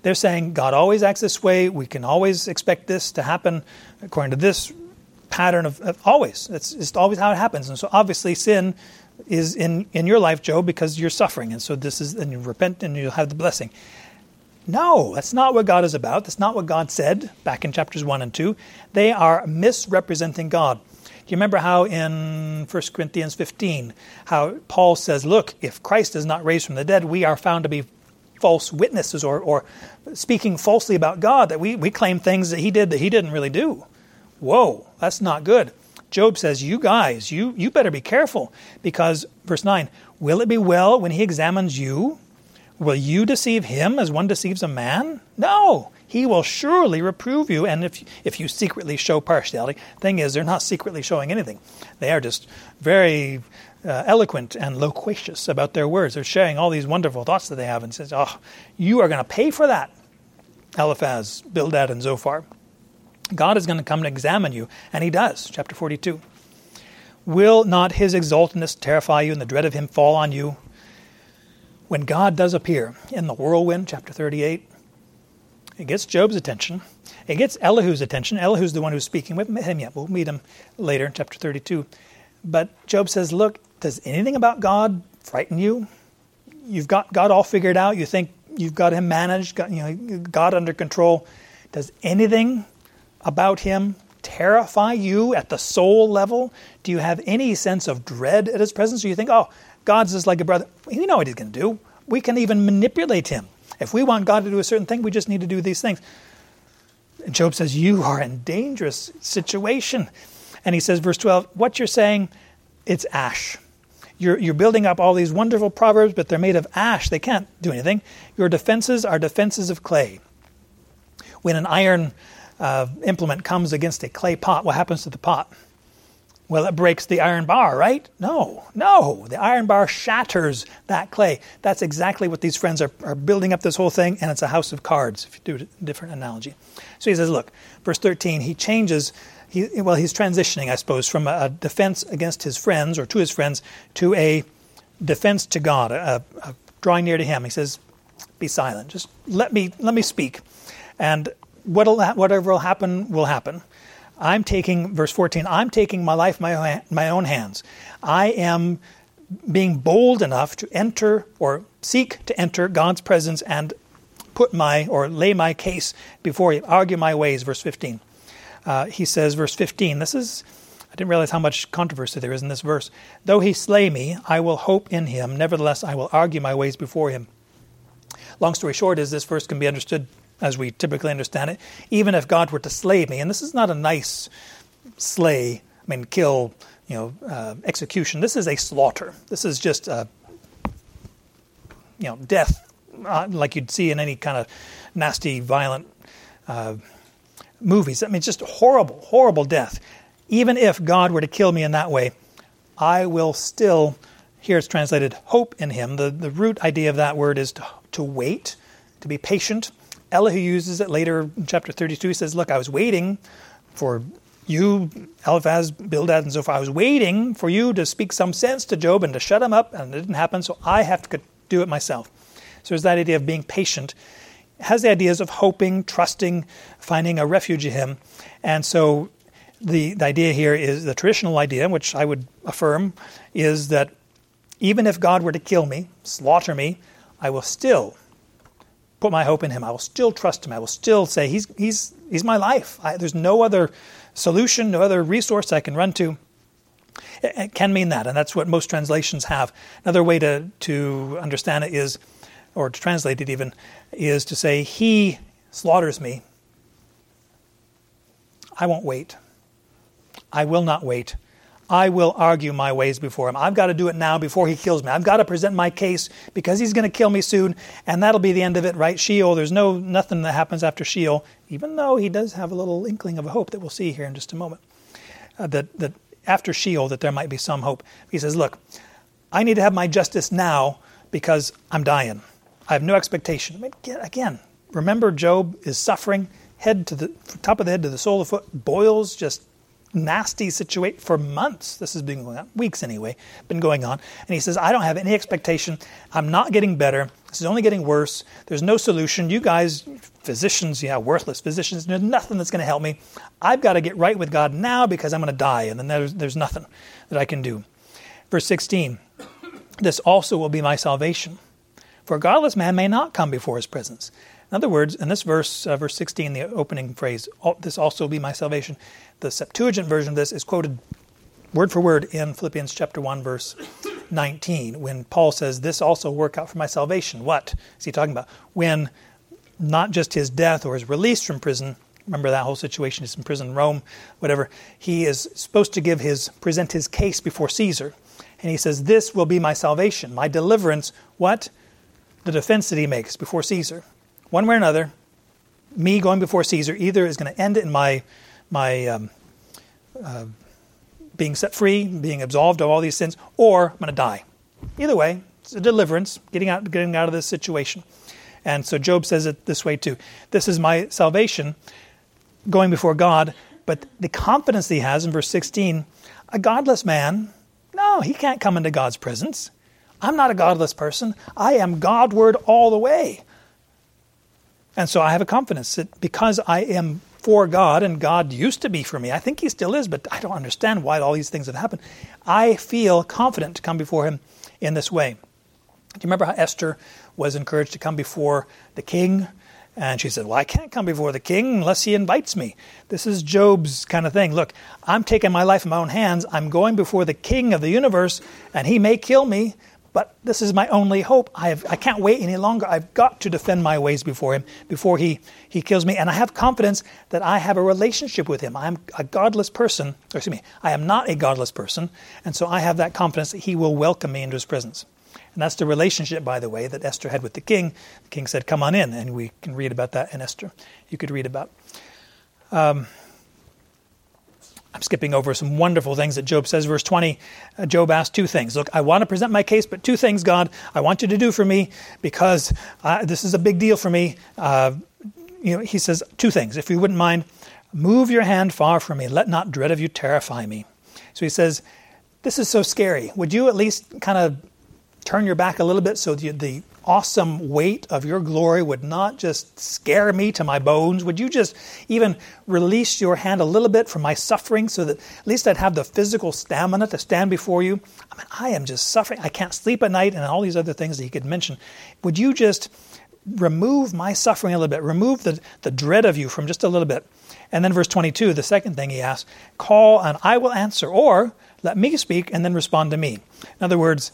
They're saying God always acts this way. We can always expect this to happen according to this pattern of, of always. It's just always how it happens. And so obviously sin is in, in your life, Job, because you're suffering. And so this is, and you repent and you'll have the blessing. No, that's not what God is about. That's not what God said back in chapters 1 and 2. They are misrepresenting God. Do you remember how in 1 Corinthians 15, how Paul says, Look, if Christ is not raised from the dead, we are found to be false witnesses or, or speaking falsely about God, that we, we claim things that he did that he didn't really do. Whoa, that's not good. Job says, You guys, you, you better be careful because, verse 9, will it be well when he examines you? Will you deceive him as one deceives a man? No, he will surely reprove you. And if, if you secretly show partiality, thing is, they're not secretly showing anything. They are just very uh, eloquent and loquacious about their words. They're sharing all these wonderful thoughts that they have and says, oh, you are going to pay for that, Eliphaz, Bildad, and Zophar. God is going to come and examine you, and he does. Chapter 42. Will not his exaltedness terrify you and the dread of him fall on you? When God does appear in the whirlwind, chapter 38, it gets Job's attention. It gets Elihu's attention. Elihu's the one who's speaking with him yet. We'll meet him later in chapter 32. But Job says, Look, does anything about God frighten you? You've got God all figured out. You think you've got him managed, got, you know, God under control. Does anything about him terrify you at the soul level? Do you have any sense of dread at his presence? Or you think, oh, God's just like a brother. We know what he's going to do. We can even manipulate him. If we want God to do a certain thing, we just need to do these things. And Job says, You are in dangerous situation. And he says, verse 12, what you're saying, it's ash. You're, you're building up all these wonderful proverbs, but they're made of ash. They can't do anything. Your defenses are defenses of clay. When an iron uh, implement comes against a clay pot, what happens to the pot? Well, it breaks the iron bar, right? No, no. The iron bar shatters that clay. That's exactly what these friends are, are building up this whole thing, and it's a house of cards, if you do a different analogy. So he says, look, verse 13, he changes, he, well, he's transitioning, I suppose, from a, defense against his friends or to his friends to a defense to God, a, a drawing near to him. He says, be silent. Just let me, let me speak. And what'll, whatever will happen, will happen. I'm taking, verse 14, I'm taking my life my, my own hands. I am being bold enough to enter or seek to enter God's presence and put my or lay my case before you, argue my ways, verse 15. Uh, he says, verse 15, this is, I didn't realize how much controversy there is in this verse. Though he slay me, I will hope in him. Nevertheless, I will argue my ways before him. Long story short is this verse can be understood as we typically understand it, even if God were to slay me. And this is not a nice slay, I mean, kill, you know, uh, execution. This is a slaughter. This is just a, you know, death, uh, like you'd see in any kind of nasty, violent uh, movies. I mean, just horrible, horrible death. Even if God were to kill me in that way, I will still, here it's translated, hope in Him. The, the root idea of that word is to, to wait, to be patient, Elihu uses it later in chapter 32. He says, Look, I was waiting for you, Eliphaz, Bildad, and forth, I was waiting for you to speak some sense to Job and to shut him up, and it didn't happen, so I have to do it myself. So there's that idea of being patient. It has the ideas of hoping, trusting, finding a refuge in him. And so the, the idea here is the traditional idea, which I would affirm, is that even if God were to kill me, slaughter me, I will still put my hope in him. I will still trust him. I will still say, He's, he's, he's my life. I, there's no other solution, no other resource I can run to. It, it, can mean that, and that's what most translations have. Another way to, to understand it is, or to translate it even, is to say, He slaughters me. I won't wait. I will not wait. I will argue my ways before him. I've got to do it now before he kills me. I've got to present my case because he's going to kill me soon, and that'll be the end of it, right? Sheol, there's no nothing that happens after Sheol, even though he does have a little inkling of a hope that we'll see here in just a moment. Uh, that that after Sheol, that there might be some hope. He says, "Look, I need to have my justice now because I'm dying. I have no expectation." I mean, again, remember Job is suffering, head to the top of the head to the sole of the foot, boils just nasty situation for months. This has been going on, weeks anyway, been going on. And he says, I don't have any expectation. I'm not getting better. This is only getting worse. There's no solution. You guys, physicians, yeah, worthless physicians, there's nothing that's going to help me. I've got to get right with God now because I'm going to die, and then there's, there's nothing that I can do. Verse 16 This also will be my salvation. For a godless man may not come before his presence. In other words, in this verse, uh, verse 16, the opening phrase, this also be my salvation, the Septuagint version of this is quoted word for word in Philippians chapter 1, verse 19, when Paul says, This also work out for my salvation. What is he talking about? When not just his death or his release from prison, remember that whole situation, he's in prison in Rome, whatever, he is supposed to give his present his case before Caesar. And he says, This will be my salvation, my deliverance. What? The defense that he makes before Caesar one way or another, me going before Caesar either is going to end in my my um, uh, being set free, being absolved of all these sins, or I'm going to die. Either way, it's a deliverance, getting out, getting out of this situation. And so Job says it this way too. This is my salvation, going before God. But the confidence he has in verse 16, a godless man, no, he can't come into God's presence. I'm not a godless person. I am Godward all the way. And so I have a confidence that because I am for God and God used to be for me, I think He still is, but I don't understand why all these things have happened. I feel confident to come before Him in this way. Do you remember how Esther was encouraged to come before the king? And she said, Well, I can't come before the king unless he invites me. This is Job's kind of thing. Look, I'm taking my life in my own hands. I'm going before the king of the universe, and he may kill me, but this is my only hope. I, have, I can't wait any longer. I've got to defend my ways before him, before he, he kills me. And I have confidence that I have a relationship with him. I am a godless person, or excuse me, I am not a godless person. And so I have that confidence that he will welcome me into his presence. And that's the relationship, by the way, that Esther had with the king. The king said, Come on in. And we can read about that in Esther. You could read about. Um, I'm skipping over some wonderful things that Job says. Verse 20, uh, Job asks two things. Look, I want to present my case, but two things, God, I want you to do for me because uh, this is a big deal for me. Uh, you know, he says two things. If you wouldn't mind, move your hand far from me. Let not dread of you terrify me. So he says, This is so scary. Would you at least kind of turn your back a little bit so the, the awesome weight of your glory would not just scare me to my bones? Would you just even release your hand a little bit from my suffering so that at least I'd have the physical stamina to stand before you? I mean, I am just suffering. I can't sleep at night and all these other things that he could mention. Would you just remove my suffering a little bit? Remove the, the dread of you from just a little bit. And then verse 22, the second thing he asks, call and I will answer, or let me speak and then respond to me. In other words,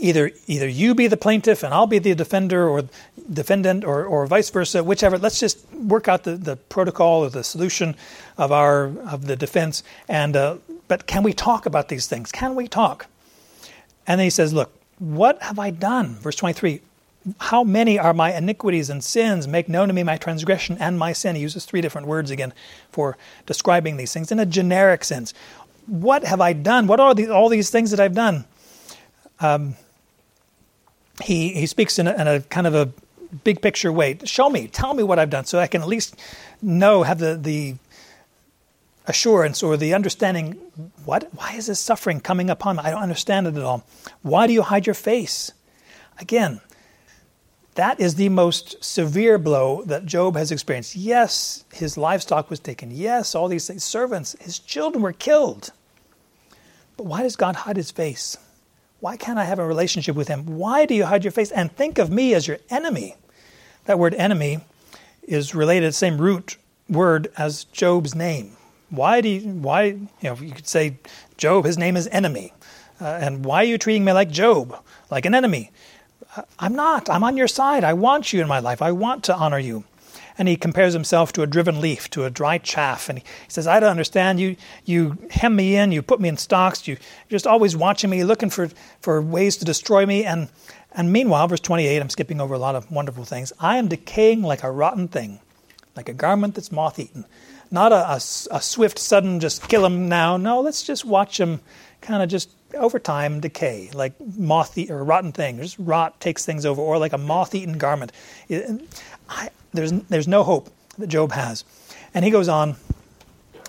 either either you be the plaintiff and I'll be the defender or defendant or, or vice versa, whichever. Let's just work out the, the protocol or the solution of our of the defense. And uh, but can we talk about these things? Can we talk? And then he says, "Look, what have I done?" Verse twenty three. How many are my iniquities and sins? Make known to me my transgression and my sin. He uses three different words again for describing these things in a generic sense. What have I done? What are the, all these things that I've done? Um, he, he speaks in a, in a kind of a big picture way. Show me, tell me what I've done so I can at least know, have the, the assurance or the understanding what why is this suffering coming upon me? I don't understand it at all. Why do you hide your face? Again, that is the most severe blow that Job has experienced. Yes, his livestock was taken. Yes, all these things, servants, his children were killed. But why does God hide his face? Why can't I have a relationship with him? Why do you hide your face and think of me as your enemy? That word enemy is related same root word as Job's name. Why do you, why, you know, you could say Job, his name is enemy. Uh, and why are you treating me like Job, like an enemy? I'm not. I'm on your side. I want you in my life. I want to honor you. And he compares himself to a driven leaf, to a dry chaff. And he says, I don't understand. You, you hem me in, you put me in stocks, you, you're just always watching me, looking for, for ways to destroy me. And, and meanwhile, verse 28, I'm skipping over a lot of wonderful things. I am decaying like a rotten thing, like a garment that's moth eaten. Not a, a, a swift, sudden, just kill him now. No, let's just watch him kind of just over time decay, like moth or rotten thing. Just rot takes things over, or like a moth-eaten garment. I, there's there's no hope that Job has, and he goes on.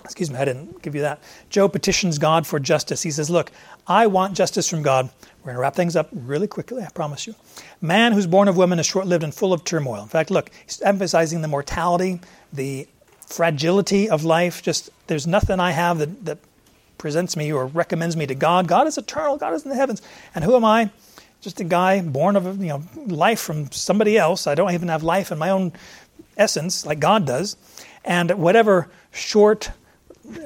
Excuse me, I didn't give you that. Job petitions God for justice. He says, "Look, I want justice from God." We're going to wrap things up really quickly, I promise you. Man who's born of woman is short lived and full of turmoil. In fact, look, he's emphasizing the mortality, the fragility of life. Just there's nothing I have that, that presents me or recommends me to God. God is eternal. God is in the heavens. And who am I? Just a guy born of you know life from somebody else. I don't even have life in my own essence like God does. And whatever short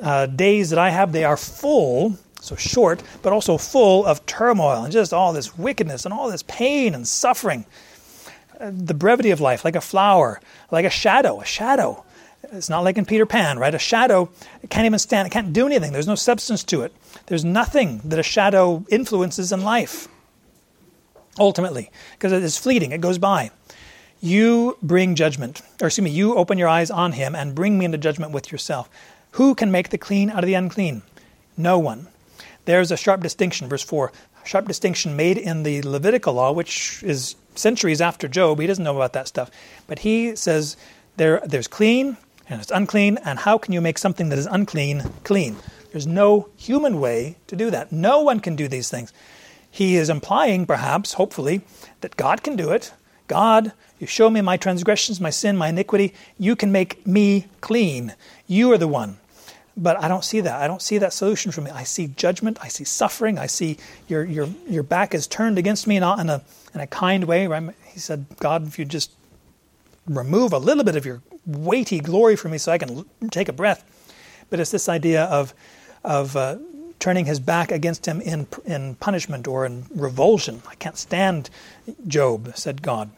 uh, days that I have, they are full. So short, but also full of turmoil and just all this wickedness and all this pain and suffering. Uh, the brevity of life, like a flower, like a shadow, a shadow it's not like in Peter Pan, right? A shadow can't even stand, it can't do anything. There's no substance to it. There's nothing that a shadow influences in life, ultimately, because it is fleeting, it goes by. You bring judgment, or excuse me, you open your eyes on him and bring me into judgment with yourself. Who can make the clean out of the unclean? No one. There's a sharp distinction, verse 4, sharp distinction made in the Levitical law, which is centuries after Job. He doesn't know about that stuff. But he says there, there's clean and it's unclean, and how can you make something that is unclean clean? There's no human way to do that. No one can do these things. He is implying, perhaps, hopefully, that God can do it. God, you show me my transgressions, my sin, my iniquity. You can make me clean. You are the one. But I don't see that. I don't see that solution for me. I see judgment. I see suffering. I see your, your, your back is turned against me, not in a, in a kind way. He said, God, if you just remove a little bit of your weighty glory from me so I can take a breath. But it's this idea of, of uh, turning his back against him in, in punishment or in revulsion. I can't stand Job, said God.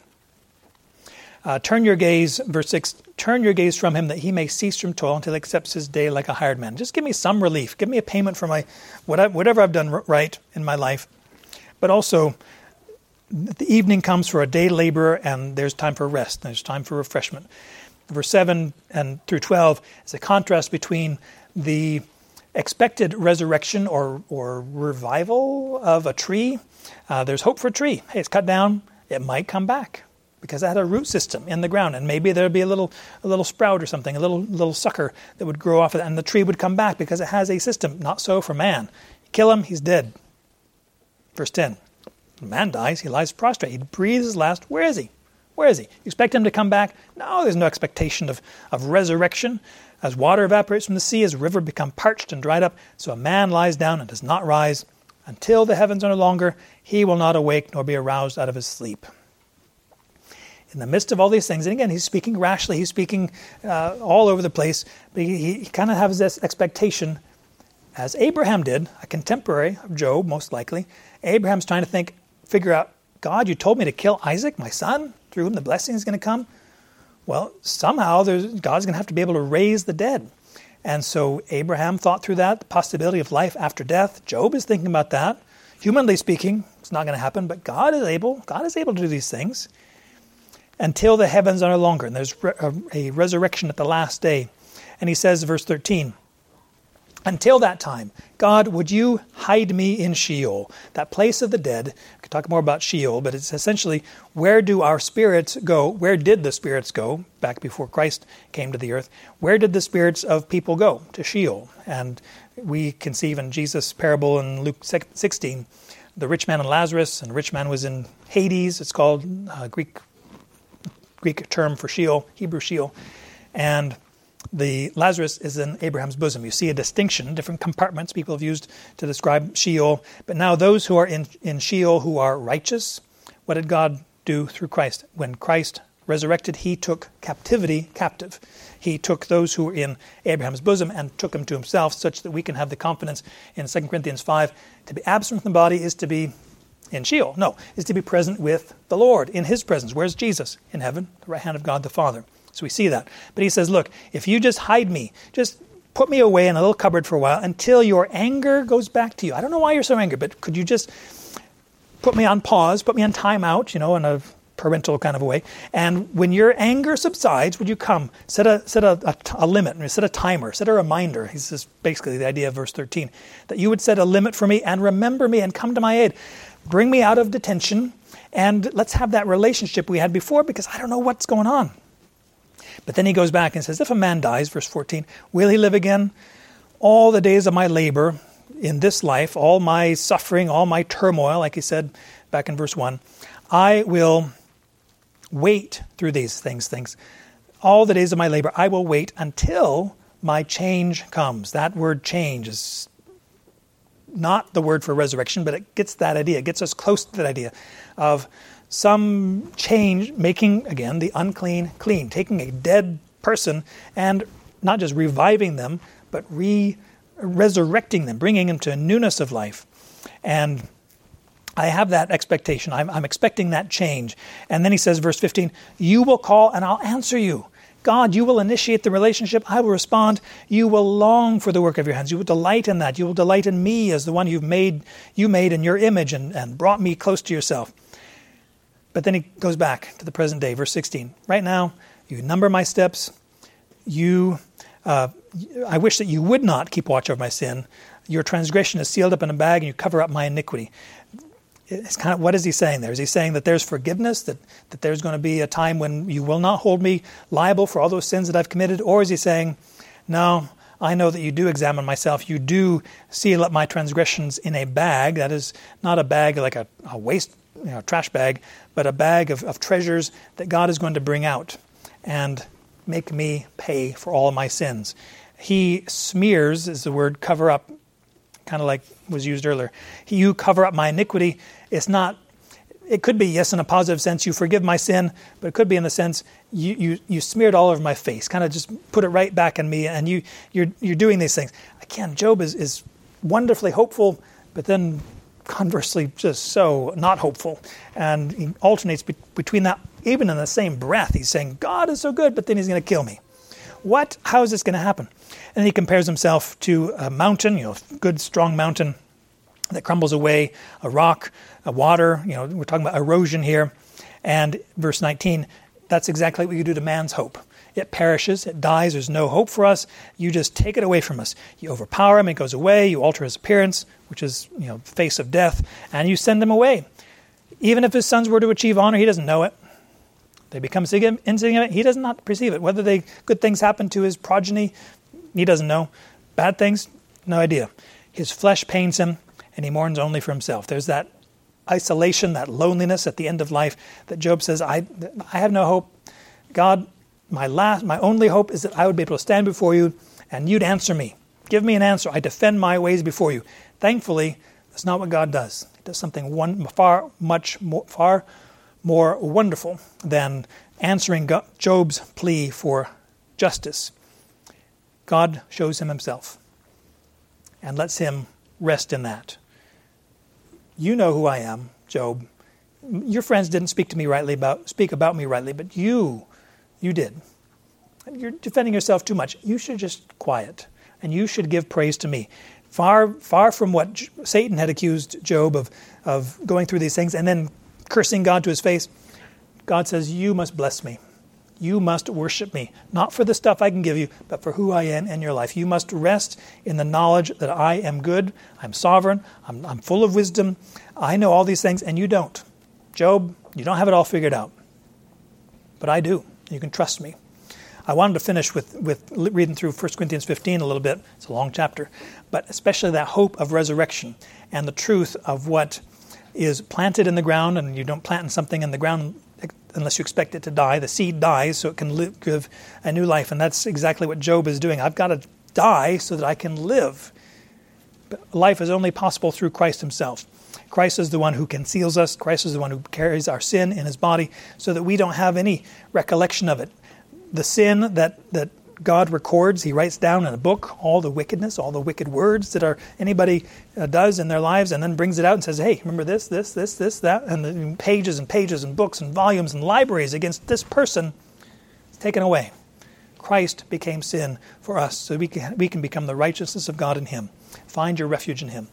Uh, turn your gaze, verse 6, turn your gaze from him that he may cease from toil until he accepts his day like a hired man. Just give me some relief. Give me a payment for my whatever I've done right in my life. But also, the evening comes for a day laborer, and there's time for rest, there's time for refreshment verse 7 and through 12 is a contrast between the expected resurrection or, or revival of a tree. Uh, there's hope for a tree. Hey, it's cut down, it might come back because it had a root system in the ground, and maybe there'd be a little a little sprout or something, a little little sucker that would grow off of it, and the tree would come back because it has a system. Not so for man. kill him, he's dead. Verse 10. man dies, he lies prostrate. He breathes his last. Where is he? Where is he? You expect him to come back? No, there's no expectation of, of resurrection. As water evaporates from the sea, as a river become parched and dried up, so a man lies down and does not rise. Until the heavens are no longer, he will not awake nor be aroused out of his sleep. In the midst of all these things, and again, he's speaking rashly, he's speaking uh, all over the place, but he, he kind of has this expectation, as Abraham did, a contemporary of Job, most likely. Abraham's trying to think, figure out, God, you told me to kill Isaac, my son? through whom the blessing is going to come? Well, somehow God's going to have to be able to raise the dead. And so Abraham thought through that, the possibility of life after death. Job is thinking about that. Humanly speaking, it's not going to happen, but God is able. God is able to do these things until the heavens are no longer. And there's a resurrection at the last day. And he says, verse 13, until that time, God, would you hide me in Sheol, that place of the dead. We can talk more about Sheol, but it's essentially where do our spirits go? Where did the spirits go back before Christ came to the earth? Where did the spirits of people go? To Sheol. And we conceive in Jesus' parable in Luke 16 the rich man and Lazarus, and the rich man was in Hades. It's called uh, Greek Greek term for Sheol, Hebrew Sheol, and the Lazarus is in Abraham's bosom. You see a distinction, different compartments people have used to describe Sheol. But now those who are in, in Sheol who are righteous, what did God do through Christ? When Christ resurrected, he took captivity captive. He took those who were in Abraham's bosom and took them to himself, such that we can have the confidence in 2 Corinthians 5 to be absent from the body is to be in Sheol. No, is to be present with the Lord in his presence. Where's Jesus? In heaven, the right hand of God the Father. So we see that. But he says, Look, if you just hide me, just put me away in a little cupboard for a while until your anger goes back to you. I don't know why you're so angry, but could you just put me on pause, put me on timeout, you know, in a parental kind of a way. And when your anger subsides, would you come? Set a set a, a, a limit, set a timer, set a reminder. This is basically the idea of verse 13. That you would set a limit for me and remember me and come to my aid. Bring me out of detention and let's have that relationship we had before because I don't know what's going on. But then he goes back and says, If a man dies, verse 14, will he live again? All the days of my labor in this life, all my suffering, all my turmoil, like he said back in verse 1, I will wait through these things, things. All the days of my labor, I will wait until my change comes. That word change is not the word for resurrection, but it gets that idea, it gets us close to that idea of some change, making, again, the unclean clean, taking a dead person and not just reviving them, but re resurrecting them, bringing them to a newness of life. And I have that expectation. I'm, I'm, expecting that change. And then he says, verse 15, You will call and I'll answer you. God, you will initiate the relationship. I will respond. You will long for the work of your hands. You will delight in that. You will delight in me as the one you've made, you made in your image and, and brought me close to yourself. But then he goes back to the present day, verse 16. Right now, you number my steps. You, uh, I wish that you would not keep watch over my sin. Your transgression is sealed up in a bag, and you cover up my iniquity. It's kind of what is he saying there? Is he saying that there's forgiveness, that, that there's going to be a time when you will not hold me liable for all those sins that I've committed? Or is he saying, no, I know that you do examine myself. You do seal up my transgressions in a bag. That is not a bag like a, a waste you know, trash bag, but a bag of, of treasures that God is going to bring out and make me pay for all my sins. He smears, is the word cover up, kind of like was used earlier. You cover up my iniquity. It's not, it could be, yes, in a positive sense, you forgive my sin, but it could be in the sense you, you, you smeared all over my face, kind of just put it right back in me, and you, you're, you're doing these things. Again, Job is, is wonderfully hopeful, but then conversely just so not hopeful. And he alternates be- between that, even in the same breath. He's saying, God is so good, but then he's going to kill me. What? How is this going to happen? And he compares himself to a mountain, you know, a good, strong mountain that crumbles away, a rock, a water. You know, we're talking about erosion here. And verse 19, that's exactly what you do to man's hope. It perishes, it dies, there's no hope for us. You just take it away from us. You overpower him, it goes away, you alter his appearance, which is, you know, face of death, and you send him away. Even if his sons were to achieve honor, he doesn't know it. They become insignificant, he does not perceive it. Whether they good things happen to his progeny, he doesn't know. Bad things, no idea. His flesh pains him, and he mourns only for himself. There's that isolation, that loneliness at the end of life that Job says, I, I have no hope. God, my last, my only hope is that I would be able to stand before you and you'd answer me. Give me an answer. I defend my ways before you. Thankfully, that's not what God does. He does something one, far much more, far more wonderful than answering Job's plea for justice. God shows him himself and lets him rest in that. You know who I am, Job. Your friends didn't speak to me rightly about speak about me rightly, but you you did. You're defending yourself too much. You should just quiet and you should give praise to me. Far, far from what Satan had accused Job of, of going through these things and then cursing God to his face, God says, You must bless me. You must worship me, not for the stuff I can give you, but for who I am in your life. You must rest in the knowledge that I am good, I'm sovereign, I'm, I'm full of wisdom, I know all these things, and you don't. Job, you don't have it all figured out. But I do. You can trust me. I wanted to finish with, with reading through 1 Corinthians 15 a little bit. It's a long chapter. But especially that hope of resurrection and the truth of what is planted in the ground, and you don't plant something in the ground unless you expect it to die. The seed dies so it can live, give a new life. And that's exactly what Job is doing. I've got to die so that I can live. But life is only possible through Christ Himself. Christ is the one who conceals us. Christ is the one who carries our sin in His body so that we don't have any recollection of it. The sin that, that God records, He writes down in a book all the wickedness, all the wicked words that are anybody uh, does in their lives, and then brings it out and says, "Hey, remember this, this, this, this, that," and the pages and pages and books and volumes and libraries against this person. is taken away. Christ became sin for us, so we can, we can become the righteousness of God in Him. Find your refuge in Him.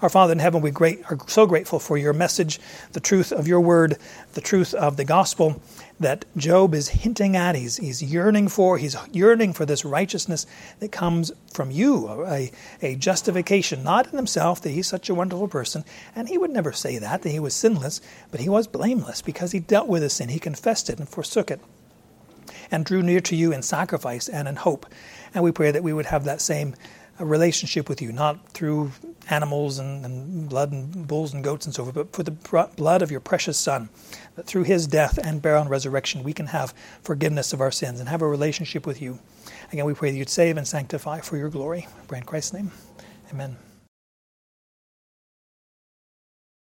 Our Father in heaven, we great, are so grateful for your message, the truth of your word, the truth of the gospel that Job is hinting at. He's, he's yearning for. He's yearning for this righteousness that comes from you, a, a justification, not in himself that he's such a wonderful person. And he would never say that, that he was sinless, but he was blameless because he dealt with his sin. He confessed it and forsook it and drew near to you in sacrifice and in hope. And we pray that we would have that same uh, relationship with you, not through animals and, and, blood and bulls and goats and so forth, but for the blood of your precious Son, that through his death and burial and resurrection we can have forgiveness of our sins and have a relationship with you. Again, we pray that you'd save and sanctify for your glory. pray in Christ's name. Amen.